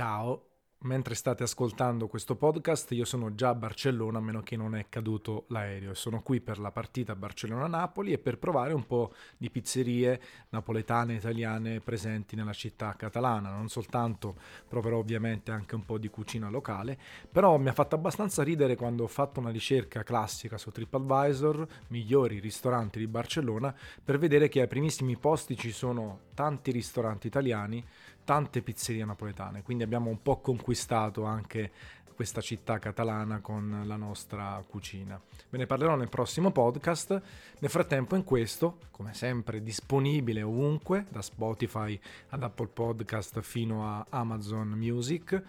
Ciao, mentre state ascoltando questo podcast io sono già a Barcellona a meno che non è caduto l'aereo. Sono qui per la partita Barcellona-Napoli e per provare un po' di pizzerie napoletane italiane presenti nella città catalana, non soltanto proverò ovviamente anche un po' di cucina locale, però mi ha fatto abbastanza ridere quando ho fatto una ricerca classica su TripAdvisor, migliori ristoranti di Barcellona, per vedere che ai primissimi posti ci sono tanti ristoranti italiani, tante pizzerie napoletane, quindi abbiamo un po' conquistato anche questa città catalana con la nostra cucina. Ve ne parlerò nel prossimo podcast. Nel frattempo in questo, come sempre, disponibile ovunque, da Spotify ad Apple Podcast fino a Amazon Music,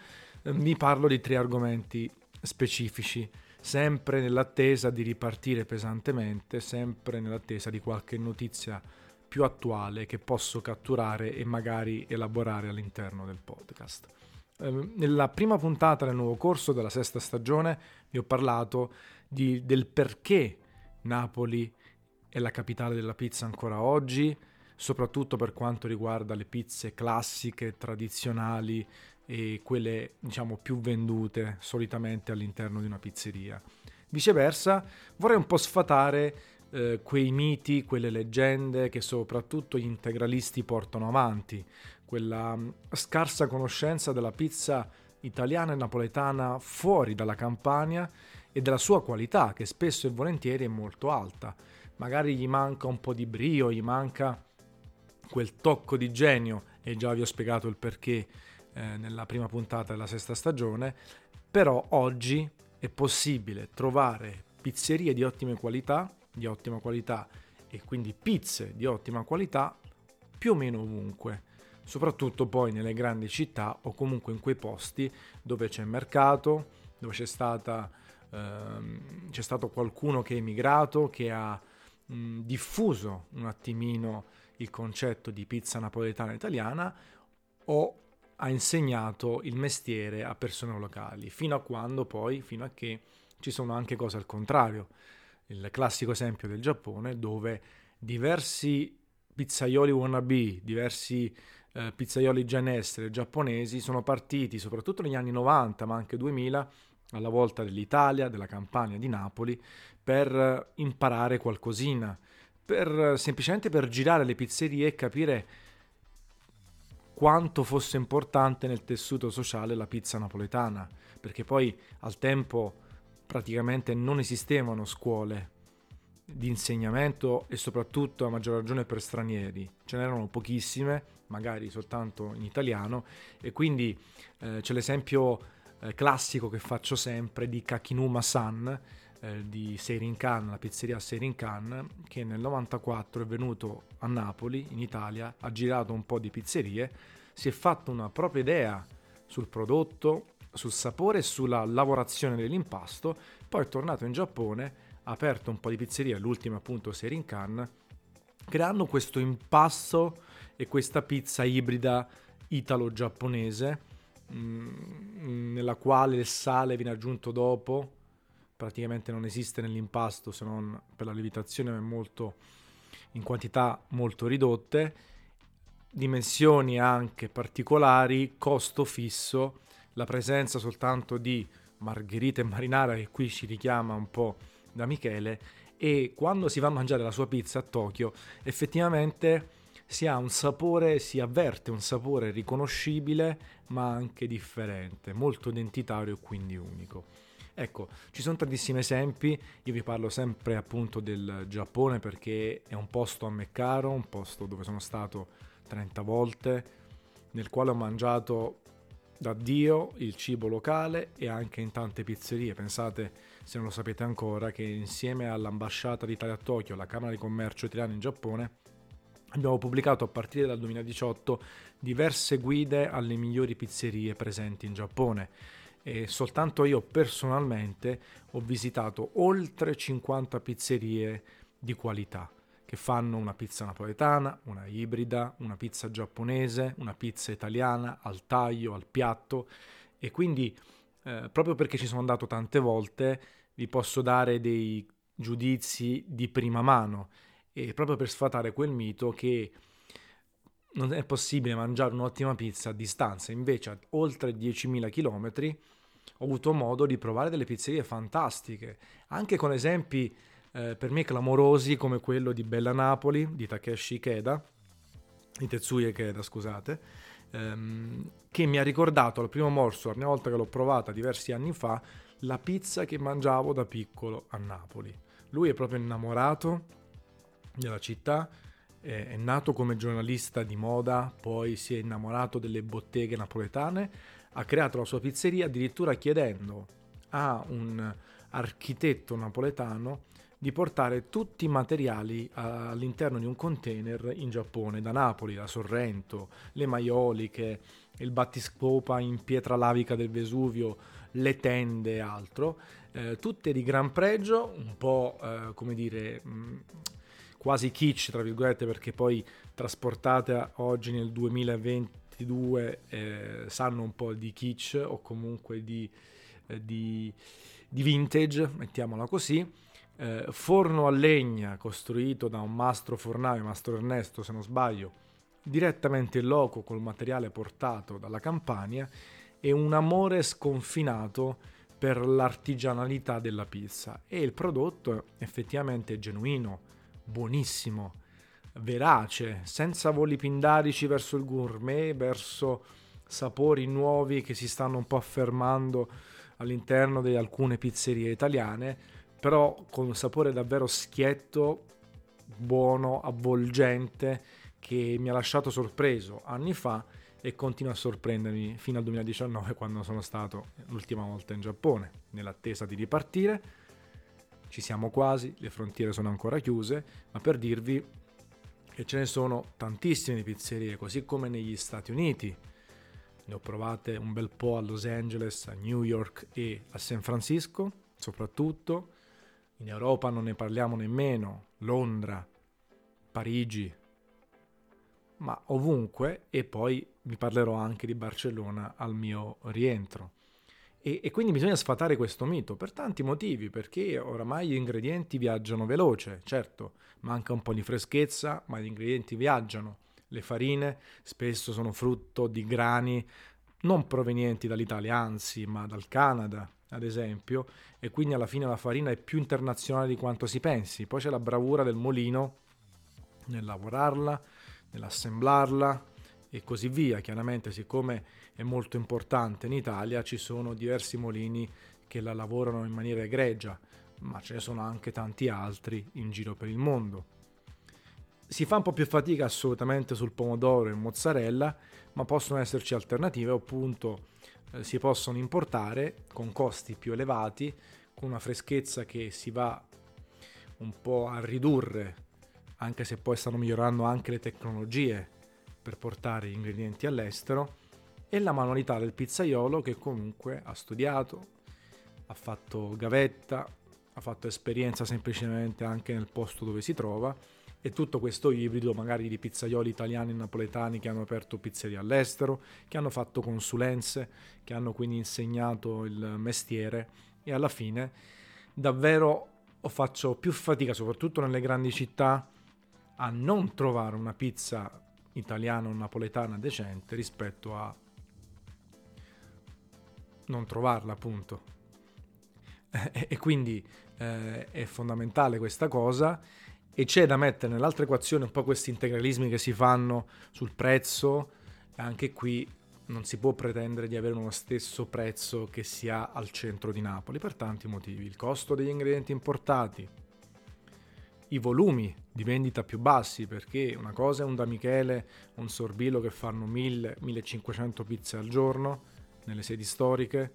vi parlo di tre argomenti specifici, sempre nell'attesa di ripartire pesantemente, sempre nell'attesa di qualche notizia più attuale che posso catturare e magari elaborare all'interno del podcast. Ehm, nella prima puntata del nuovo corso della sesta stagione vi ho parlato di, del perché Napoli è la capitale della pizza ancora oggi, soprattutto per quanto riguarda le pizze classiche, tradizionali e quelle diciamo più vendute solitamente all'interno di una pizzeria. Viceversa, vorrei un po' sfatare eh, quei miti, quelle leggende che soprattutto gli integralisti portano avanti, quella mm, scarsa conoscenza della pizza italiana e napoletana fuori dalla Campania e della sua qualità, che spesso e volentieri è molto alta. Magari gli manca un po' di brio, gli manca quel tocco di genio, e già vi ho spiegato il perché eh, nella prima puntata della sesta stagione, però oggi è possibile trovare pizzerie di ottime qualità di ottima qualità e quindi pizze di ottima qualità più o meno ovunque, soprattutto poi nelle grandi città o comunque in quei posti dove c'è mercato, dove c'è, stata, ehm, c'è stato qualcuno che è emigrato, che ha mh, diffuso un attimino il concetto di pizza napoletana italiana o ha insegnato il mestiere a persone locali, fino a quando poi, fino a che ci sono anche cose al contrario il classico esempio del Giappone dove diversi pizzaioli wannabe, diversi eh, pizzaioli già in essere giapponesi sono partiti soprattutto negli anni 90 ma anche 2000 alla volta dell'Italia, della Campania, di Napoli per imparare qualcosina, per, semplicemente per girare le pizzerie e capire quanto fosse importante nel tessuto sociale la pizza napoletana, perché poi al tempo praticamente non esistevano scuole di insegnamento e soprattutto a maggior ragione per stranieri, ce n'erano pochissime, magari soltanto in italiano e quindi eh, c'è l'esempio eh, classico che faccio sempre di Kakinuma San eh, di Seirinkan, la pizzeria Seirinkan che nel 94 è venuto a Napoli in Italia, ha girato un po' di pizzerie, si è fatto una propria idea sul prodotto, sul sapore e sulla lavorazione dell'impasto, poi è tornato in Giappone, ha aperto un po' di pizzerie, l'ultima appunto Serinkan, creando questo impasto e questa pizza ibrida italo-giapponese, mm, nella quale il sale viene aggiunto dopo, praticamente non esiste nell'impasto se non per la lievitazione, ma è molto in quantità molto ridotte, dimensioni anche particolari, costo fisso la presenza soltanto di Margherita e Marinara, che qui ci richiama un po' da Michele, e quando si va a mangiare la sua pizza a Tokyo, effettivamente si ha un sapore, si avverte un sapore riconoscibile, ma anche differente, molto identitario e quindi unico. Ecco, ci sono tantissimi esempi, io vi parlo sempre appunto del Giappone perché è un posto a me caro, un posto dove sono stato 30 volte, nel quale ho mangiato da Dio il cibo locale e anche in tante pizzerie. Pensate, se non lo sapete ancora, che insieme all'ambasciata d'Italia a Tokyo, la Camera di Commercio italiana in Giappone, abbiamo pubblicato a partire dal 2018 diverse guide alle migliori pizzerie presenti in Giappone e soltanto io personalmente ho visitato oltre 50 pizzerie di qualità che fanno una pizza napoletana, una ibrida, una pizza giapponese, una pizza italiana al taglio, al piatto. E quindi eh, proprio perché ci sono andato tante volte vi posso dare dei giudizi di prima mano. E proprio per sfatare quel mito che non è possibile mangiare un'ottima pizza a distanza, invece a oltre 10.000 km ho avuto modo di provare delle pizzerie fantastiche, anche con esempi eh, per me clamorosi come quello di Bella Napoli, di Takeshi Ikeda, di Tetsuya Ikeda, scusate, ehm, che mi ha ricordato al primo morso, la prima volta che l'ho provata diversi anni fa, la pizza che mangiavo da piccolo a Napoli. Lui è proprio innamorato della città, è nato come giornalista di moda, poi si è innamorato delle botteghe napoletane, ha creato la sua pizzeria addirittura chiedendo a un architetto napoletano di portare tutti i materiali all'interno di un container in Giappone, da Napoli, da Sorrento, le maioliche, il battiscopa in pietra lavica del Vesuvio, le tende e altro, eh, tutte di gran pregio, un po' eh, come dire mh, quasi kitsch, tra virgolette, perché poi trasportate oggi nel 2022 eh, sanno un po' di kitsch o comunque di, eh, di, di vintage, mettiamola così. Eh, forno a legna costruito da un mastro fornaio, Mastro Ernesto se non sbaglio, direttamente in loco col materiale portato dalla Campania e un amore sconfinato per l'artigianalità della pizza. E il prodotto effettivamente è genuino, buonissimo, verace, senza voli pindarici verso il gourmet, verso sapori nuovi che si stanno un po' affermando all'interno di alcune pizzerie italiane, però con un sapore davvero schietto, buono, avvolgente, che mi ha lasciato sorpreso anni fa e continua a sorprendermi fino al 2019 quando sono stato l'ultima volta in Giappone, nell'attesa di ripartire ci siamo quasi, le frontiere sono ancora chiuse, ma per dirvi che ce ne sono tantissime pizzerie, così come negli Stati Uniti. Ne ho provate un bel po' a Los Angeles, a New York e a San Francisco, soprattutto. In Europa non ne parliamo nemmeno, Londra, Parigi, ma ovunque e poi vi parlerò anche di Barcellona al mio rientro. E, e, quindi bisogna sfatare questo mito per tanti motivi, perché oramai gli ingredienti viaggiano veloce, certo, manca un po' di freschezza, ma gli ingredienti viaggiano. Le farine spesso sono frutto di grani non provenienti dall'Italia, anzi, ma dal Canada, ad esempio, e quindi alla fine la farina è più internazionale di quanto si pensi. Poi c'è la bravura del molino nel lavorarla, nell'assemblarla, e così via. Chiaramente, siccome è molto importante in Italia, ci sono diversi molini che la lavorano in maniera egregia, ma ce ne sono anche tanti altri in giro per il mondo. Si fa un po' più fatica assolutamente sul pomodoro e mozzarella, ma possono esserci alternative, appunto eh, si possono importare con costi più elevati, con una freschezza che si va un po' a ridurre, anche se poi stanno migliorando anche le tecnologie per portare gli ingredienti all'estero e la manualità del pizzaiolo che comunque ha studiato, ha fatto gavetta, ha fatto esperienza semplicemente anche nel posto dove si trova e tutto questo ibrido magari di pizzaioli italiani e napoletani che hanno aperto pizzerie all'estero, che hanno fatto consulenze, che hanno quindi insegnato il mestiere e alla fine davvero faccio più fatica, soprattutto nelle grandi città, a non trovare una pizza italiana o napoletana decente rispetto a non trovarla appunto. E, quindi eh, è fondamentale questa cosa e c'è da mettere nell'altra equazione un po' questi integralismi che si fanno sul prezzo. Anche qui non si può pretendere di avere uno stesso prezzo che si ha al centro di Napoli per tanti motivi. Il costo degli ingredienti importati i volumi di vendita più bassi perché una cosa è un da Michele, un Sorbillo che fanno 1000-1500 pizze al giorno nelle sedi storiche,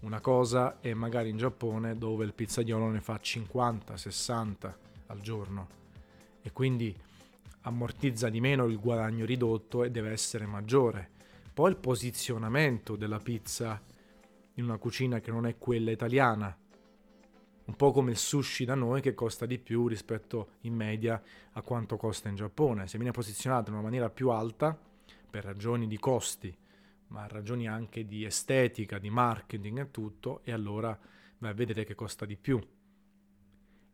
una cosa è magari in Giappone dove il pizzaiolo ne fa 50-60 al giorno e quindi ammortizza di meno il guadagno ridotto e deve essere maggiore. Poi il posizionamento della pizza in una cucina che non è quella italiana un po' come il sushi da noi che costa di più rispetto in media a quanto costa in Giappone. Se viene posizionato in una maniera più alta, per ragioni di costi, ma ragioni anche di estetica, di marketing e tutto, e allora beh, vedete che costa di più.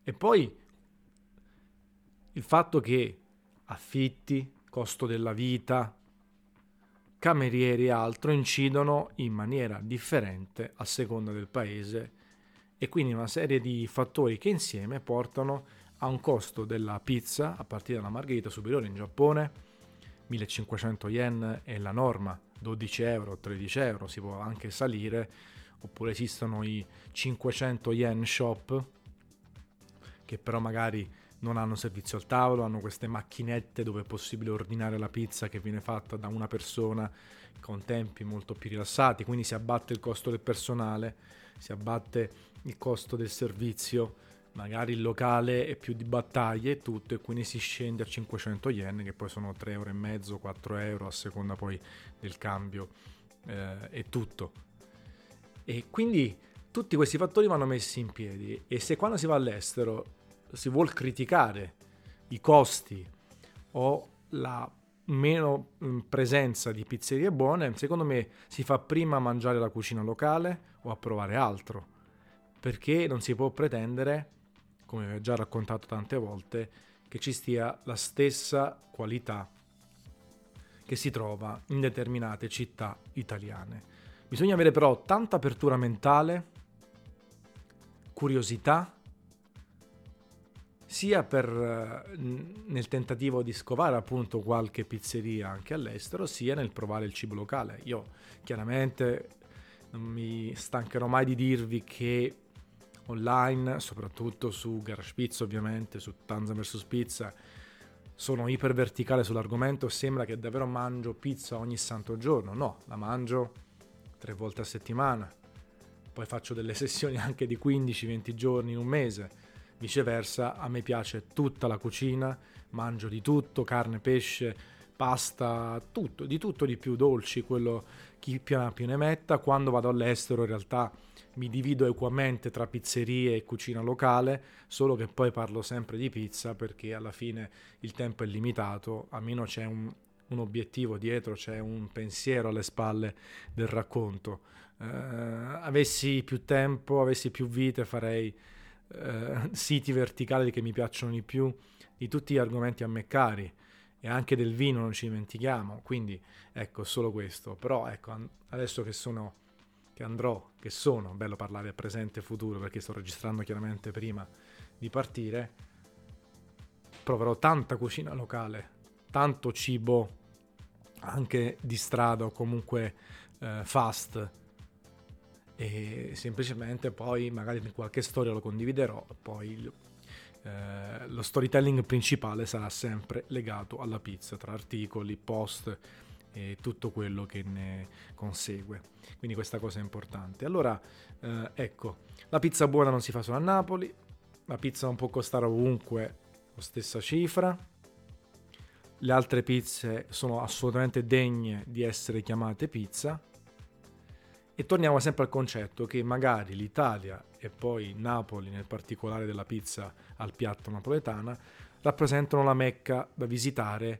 E poi il fatto che affitti, costo della vita, camerieri e altro incidono in maniera differente a seconda del paese e quindi una serie di fattori che insieme portano a un costo della pizza a partire dalla margherita superiore in Giappone 1500 yen è la norma 12 euro 13 euro si può anche salire oppure esistono i 500 yen shop che però magari non hanno servizio al tavolo, hanno queste macchinette dove è possibile ordinare la pizza che viene fatta da una persona con tempi molto più rilassati, quindi si abbatte il costo del personale, si abbatte il costo del servizio, magari il locale è più di battaglie e tutto e quindi si scende a 500 yen che poi sono 3 euro e mezzo, 4 euro a seconda poi del cambio eh, e tutto. E quindi tutti questi fattori vanno messi in piedi e se quando si va all'estero si vuole criticare i costi o la meno mm, presenza di pizzerie buone, secondo me si fa prima a mangiare la cucina locale o a provare altro, perché non si può pretendere, come ho già raccontato tante volte, che ci stia la stessa qualità che si trova in determinate città italiane. Bisogna avere però tanta apertura mentale, curiosità sia per, eh, nel tentativo di scovare appunto qualche pizzeria anche all'estero, sia nel provare il cibo locale. Io chiaramente non mi stancherò mai di dirvi che online, soprattutto su Garage Pizza ovviamente, su Tanza vs Pizza, sono iper verticale sull'argomento, sembra che davvero mangio pizza ogni santo giorno, no, la mangio tre volte a settimana, poi faccio delle sessioni anche di 15-20 giorni in un mese Viceversa, a me piace tutta la cucina, mangio di tutto, carne, pesce, pasta, tutto, di tutto di più, dolci, quello chi più ne metta. Quando vado all'estero in realtà mi divido equamente tra pizzerie e cucina locale, solo che poi parlo sempre di pizza perché alla fine il tempo è limitato, almeno c'è un, un obiettivo dietro, c'è un pensiero alle spalle del racconto. Eh, avessi più tempo, avessi più vite, farei eh, siti verticali che mi piacciono di più, di tutti gli argomenti a me cari. E anche del vino non ci dimentichiamo, quindi ecco solo questo, però ecco adesso che sono che andrò, che sono, bello parlare presente e futuro perché sto registrando chiaramente prima di partire, proverò tanta cucina locale, tanto cibo anche di strada o comunque eh, fast e semplicemente poi magari in qualche storia lo condividerò, poi eh, lo storytelling principale sarà sempre legato alla pizza, tra articoli, post e tutto quello che ne consegue. Quindi questa cosa è importante. Allora, eh, ecco, la pizza buona non si fa solo a Napoli, la pizza non può costare ovunque la stessa cifra, le altre pizze sono assolutamente degne di essere chiamate pizza e torniamo sempre al concetto che magari l'Italia e poi Napoli, nel particolare della pizza al piatto napoletana, rappresentano la mecca da visitare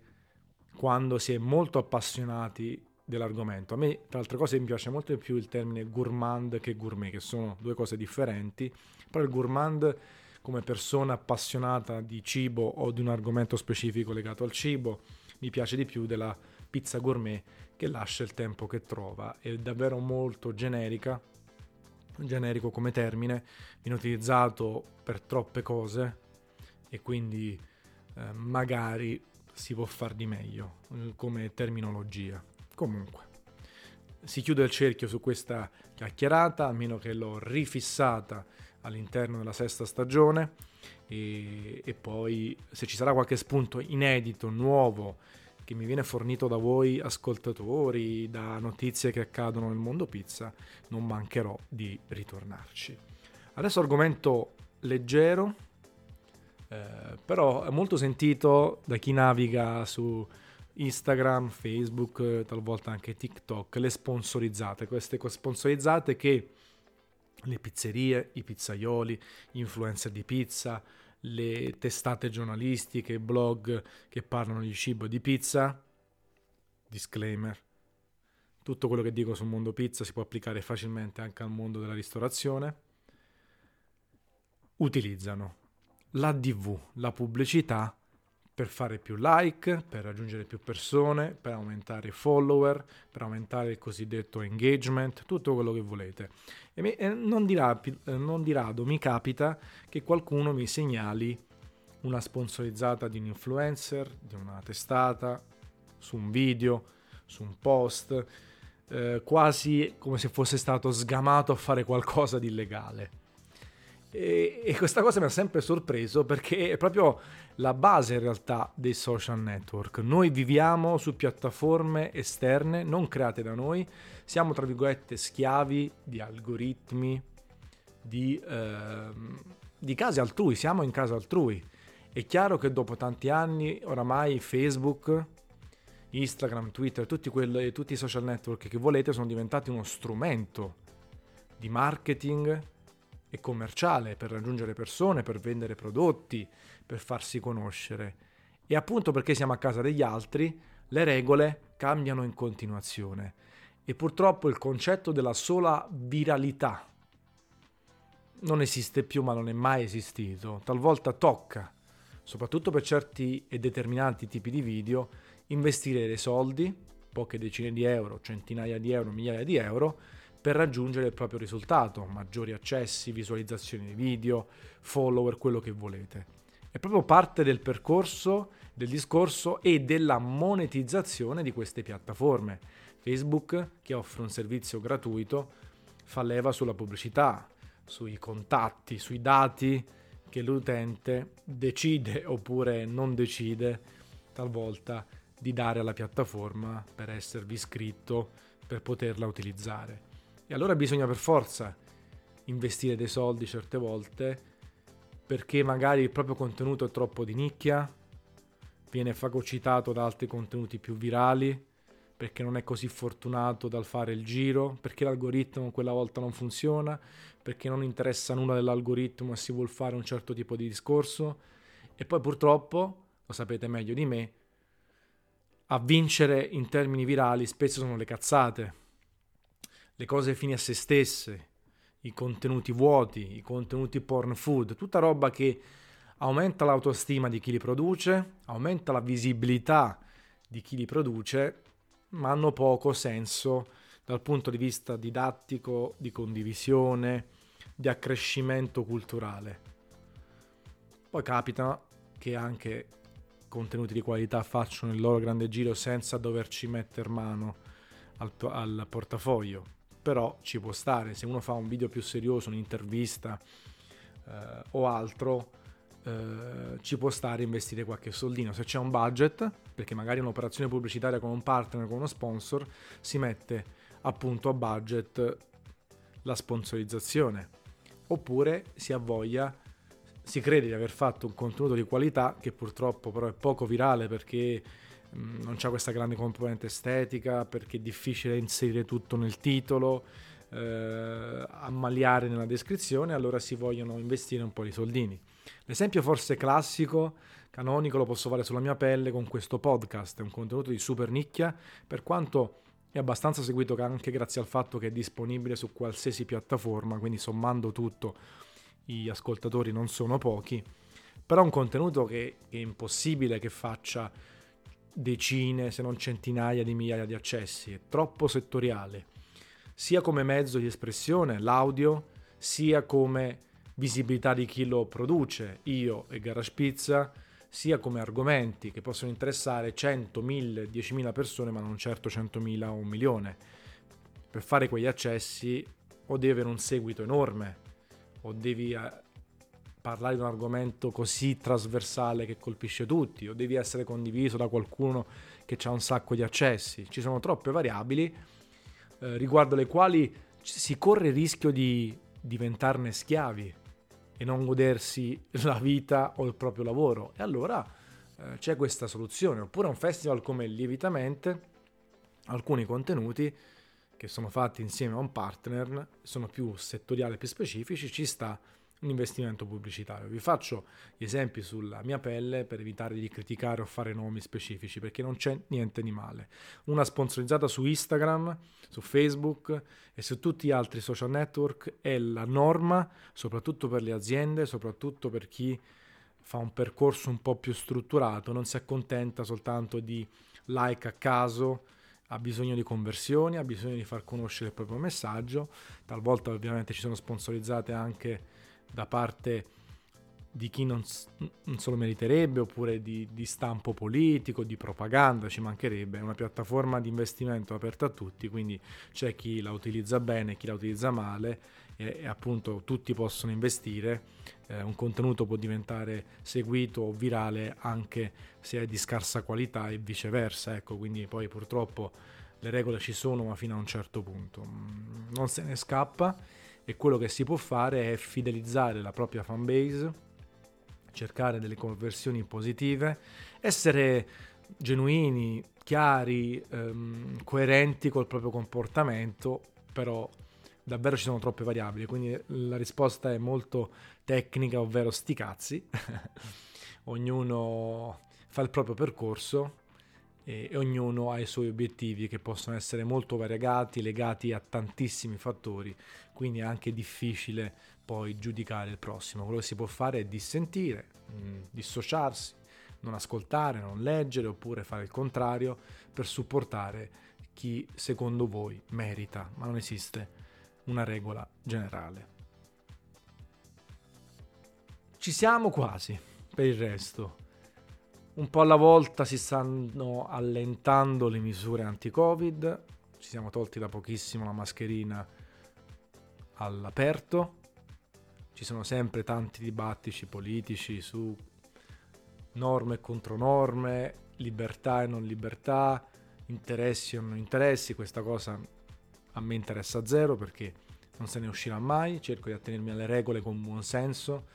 quando si è molto appassionati dell'argomento. A me, tra altre cose, mi piace molto di più il termine gourmand che gourmet, che sono due cose differenti, però il gourmand come persona appassionata di cibo o di un argomento specifico legato al cibo, mi piace di più della pizza gourmet che lascia il tempo che trova. È davvero molto generica, generico come termine, viene utilizzato per troppe cose e quindi eh, magari si può far di meglio eh, come terminologia. Comunque, si chiude il cerchio su questa chiacchierata, almeno che l'ho rifissata all'interno della sesta stagione e, e poi se ci sarà qualche spunto inedito, nuovo, che mi viene fornito da voi ascoltatori, da notizie che accadono nel mondo pizza, non mancherò di ritornarci. Adesso argomento leggero, eh, però è molto sentito da chi naviga su Instagram, Facebook, talvolta anche TikTok, le sponsorizzate, queste sponsorizzate che le pizzerie, i pizzaioli, influencer di pizza, le testate giornalistiche, blog che parlano di cibo e di pizza. Disclaimer. Tutto quello che dico sul mondo pizza si può applicare facilmente anche al mondo della ristorazione. Utilizzano la DV, la pubblicità, per fare più like, per raggiungere più persone, per aumentare i follower, per aumentare il cosiddetto engagement, tutto quello che volete. E, non, di rapi, non di rado mi capita che qualcuno mi segnali una sponsorizzata di un influencer, di una testata, su un video, su un post, eh, quasi come se fosse stato sgamato a fare qualcosa di illegale. E, e, questa cosa mi ha sempre sorpreso perché è proprio la base in realtà dei social network. Noi viviamo su piattaforme esterne, non create da noi, siamo tra virgolette schiavi di algoritmi, di, eh, di case altrui, siamo in casa altrui. È chiaro che dopo tanti anni oramai Facebook, Instagram, Twitter, tutti, quelli, tutti i social network che volete sono diventati uno strumento di marketing e commerciale per raggiungere persone, per vendere prodotti, per farsi conoscere. E appunto perché siamo a casa degli altri, le regole cambiano in continuazione. E purtroppo il concetto della sola viralità non esiste più, ma non è mai esistito. Talvolta tocca, soprattutto per certi e determinati tipi di video, investire dei soldi, poche decine di euro, centinaia di euro, migliaia di euro, per raggiungere il proprio risultato, maggiori accessi, visualizzazioni di video, follower, quello che volete. È proprio parte del percorso, del discorso e della monetizzazione di queste piattaforme. Facebook, che offre un servizio gratuito, fa leva sulla pubblicità, sui contatti, sui dati che l'utente decide oppure non decide talvolta di dare alla piattaforma per esservi iscritto, per poterla utilizzare. E allora bisogna per forza investire dei soldi certe volte perché magari il proprio contenuto è troppo di nicchia, viene fagocitato da altri contenuti più virali, perché non è così fortunato dal fare il giro, perché l'algoritmo quella volta non funziona, perché non interessa nulla dell'algoritmo e si vuole fare un certo tipo di discorso. E poi purtroppo, lo sapete meglio di me, a vincere in termini virali spesso sono le cazzate, le cose fini a se stesse, i contenuti vuoti, i contenuti porn food, tutta roba che aumenta l'autostima di chi li produce, aumenta la visibilità di chi li produce, ma hanno poco senso dal punto di vista didattico, di condivisione, di accrescimento culturale. Poi capita che anche contenuti di qualità facciano il loro grande giro senza doverci mettere mano al, al portafoglio. Però ci può stare, se uno fa un video più serioso, un'intervista eh, o altro, eh, ci può stare investire qualche soldino. Se c'è un budget, perché magari un'operazione pubblicitaria con un partner, con uno sponsor, si mette appunto a budget la sponsorizzazione. Oppure si ha voglia si crede di aver fatto un contenuto di qualità che purtroppo però è poco virale perché non c'è questa grande componente estetica, perché è difficile inserire tutto nel titolo, eh, ammaliare nella descrizione, allora si vogliono investire un po' di soldini. L'esempio forse classico, canonico, lo posso fare sulla mia pelle con questo podcast, è un contenuto di super nicchia, per quanto è abbastanza seguito anche grazie al fatto che è disponibile su qualsiasi piattaforma, quindi sommando tutto gli ascoltatori non sono pochi, però è un contenuto che è impossibile che faccia decine se non centinaia di migliaia di accessi, è troppo settoriale, sia come mezzo di espressione, l'audio, sia come visibilità di chi lo produce, io e Garage Pizza, sia come argomenti che possono interessare 100, 1000, 10.000 persone, ma non certo 100.000 o un milione. Per fare quegli accessi o devi avere un seguito enorme, o devi eh, parlare di un argomento così trasversale che colpisce tutti, o devi essere condiviso da qualcuno che ha un sacco di accessi. Ci sono troppe variabili eh, riguardo le quali si corre il rischio di diventarne schiavi e non godersi la vita o il proprio lavoro. E allora eh, c'è questa soluzione. Oppure un festival come Lievitamente, alcuni contenuti che sono fatti insieme a un partner, sono più settoriali, più specifici, ci sta un investimento pubblicitario. Vi faccio gli esempi sulla mia pelle per evitare di criticare o fare nomi specifici, perché non c'è niente di male. Una sponsorizzata su Instagram, su Facebook e su tutti gli altri social network è la norma, soprattutto per le aziende, soprattutto per chi fa un percorso un po' più strutturato, non si accontenta soltanto di like a caso, ha bisogno di conversioni, ha bisogno di far conoscere il proprio messaggio, talvolta ovviamente ci sono sponsorizzate anche da parte di chi non, non se lo meriterebbe oppure di, di, stampo politico, di propaganda, ci mancherebbe, è una piattaforma di investimento aperta a tutti, quindi c'è chi la utilizza bene e chi la utilizza male e, e appunto tutti possono investire, eh, un contenuto può diventare seguito o virale anche se è di scarsa qualità e viceversa, ecco, quindi poi purtroppo le regole ci sono ma fino a un certo punto, mm, non se ne scappa e quello che si può fare è fidelizzare la propria fanbase cercare delle conversioni positive, essere genuini, chiari, ehm, coerenti col proprio comportamento, però davvero ci sono troppe variabili, quindi la risposta è molto tecnica, ovvero sti cazzi. ognuno fa il proprio percorso e, e ognuno ha i suoi obiettivi che possono essere molto variegati, legati a tantissimi fattori, quindi è anche difficile poi giudicare il prossimo. Quello che si può fare è dissentire, mh, mm, dissociarsi, non ascoltare, non leggere oppure fare il contrario per supportare chi secondo voi merita, ma non esiste una regola generale. Ci siamo quasi per il resto. Un po' alla volta si stanno allentando le misure anti-Covid, ci siamo tolti da pochissimo la mascherina all'aperto, ci sono sempre tanti dibattiti politici su norme e contronorme, libertà e non libertà, interessi o non interessi, questa cosa a me interessa zero perché non se ne uscirà mai, cerco di attenermi alle regole con buon senso,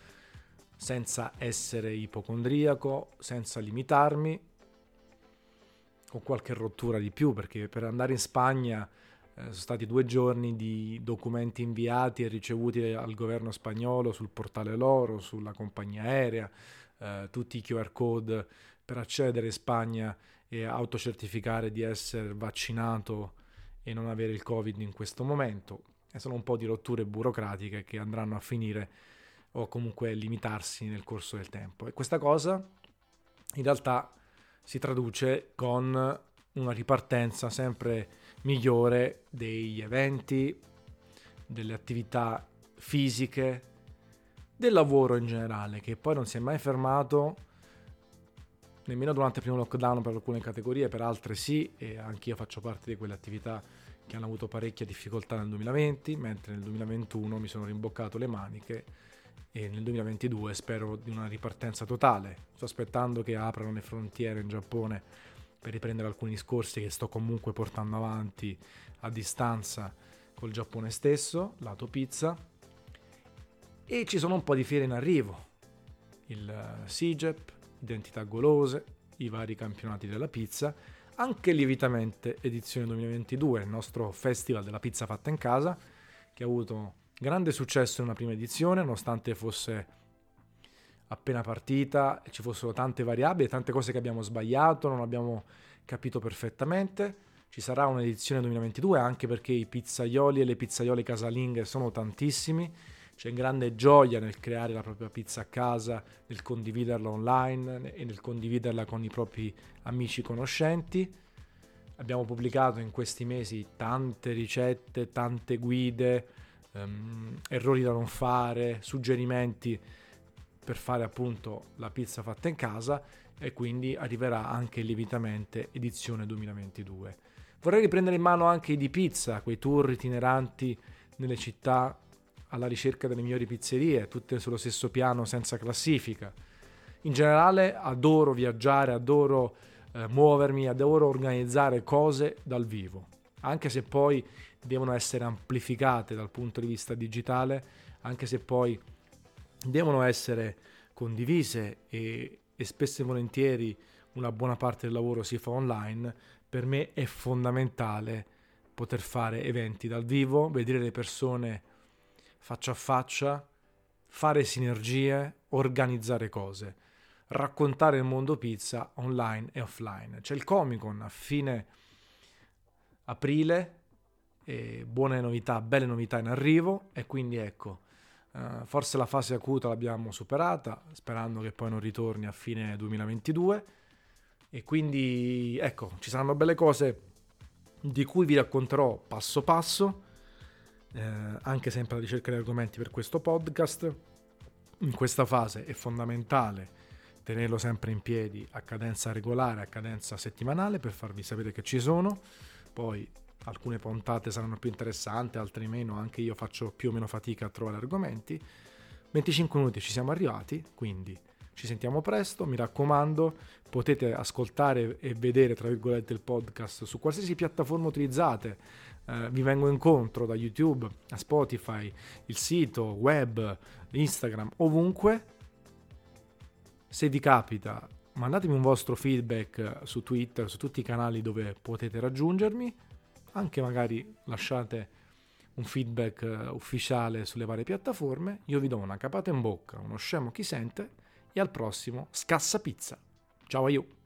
senza essere ipocondriaco, senza limitarmi, con qualche rottura di più, perché per andare in Spagna eh, sono stati due giorni di documenti inviati e ricevuti al governo spagnolo sul portale loro, sulla compagnia aerea, eh, tutti i QR code per accedere in Spagna e autocertificare di essere vaccinato e non avere il Covid in questo momento. E sono un po' di rotture burocratiche che andranno a finire o comunque limitarsi nel corso del tempo. E questa cosa in realtà si traduce con una ripartenza sempre migliore degli eventi, delle attività fisiche, del lavoro in generale, che poi non si è mai fermato nemmeno durante il primo lockdown per alcune categorie, per altre sì, e anch'io faccio parte di quelle attività che hanno avuto parecchia difficoltà nel 2020, mentre nel 2021 mi sono rimboccato le maniche e nel 2022 spero di una ripartenza totale. Sto aspettando che aprano le frontiere in Giappone per riprendere alcuni discorsi che sto comunque portando avanti a distanza col Giappone stesso, lato pizza. E ci sono un po' di fiere in arrivo. Il SIGEP, Identità Golose, i vari campionati della pizza, anche Lievitamente edizione 2022, il nostro festival della pizza fatta in casa, che ha avuto grande successo in una prima edizione, nonostante fosse appena partita, ci fossero tante variabili, tante cose che abbiamo sbagliato, non abbiamo capito perfettamente. Ci sarà un'edizione 2022 anche perché i pizzaioli e le pizzaiole casalinghe sono tantissimi. C'è grande gioia nel creare la propria pizza a casa, nel condividerla online e nel condividerla con i propri amici conoscenti. Abbiamo pubblicato in questi mesi tante ricette, tante guide, um, errori da non fare, suggerimenti per fare appunto la pizza fatta in casa e quindi arriverà anche lievitamente edizione 2022. Vorrei riprendere in mano anche i di pizza, quei tour itineranti nelle città alla ricerca delle migliori pizzerie, tutte sullo stesso piano senza classifica. In generale adoro viaggiare, adoro eh, muovermi, adoro organizzare cose dal vivo, anche se poi devono essere amplificate dal punto di vista digitale, anche se poi devono essere condivise e, e spesso e volentieri una buona parte del lavoro si fa online, per me è fondamentale poter fare eventi dal vivo, vedere le persone faccia a faccia, fare sinergie, organizzare cose, raccontare il mondo pizza online e offline. C'è il Comic Con a fine aprile, buone novità, belle novità in arrivo e quindi ecco, Uh, forse la fase acuta l'abbiamo superata, sperando che poi non ritorni a fine 2022. E quindi ecco, ci saranno belle cose di cui vi racconterò passo passo, eh, anche sempre alla ricerca di argomenti per questo podcast. In questa fase è fondamentale tenerlo sempre in piedi a cadenza regolare, a cadenza settimanale per farvi sapere che ci sono. Poi alcune puntate saranno più interessanti, altre meno, anche io faccio più o meno fatica a trovare argomenti. 25 minuti ci siamo arrivati, quindi ci sentiamo presto, mi raccomando, potete ascoltare e vedere, tra virgolette, il podcast su qualsiasi piattaforma utilizzate. Eh, vi vengo incontro da YouTube a Spotify, il sito, web, Instagram, ovunque. Se vi capita, mandatemi un vostro feedback su Twitter, su tutti i canali dove potete raggiungermi anche magari lasciate un feedback eh, ufficiale sulle varie piattaforme, io vi do una capata in bocca, uno scemo chi sente e al prossimo scassa pizza. Ciao a you!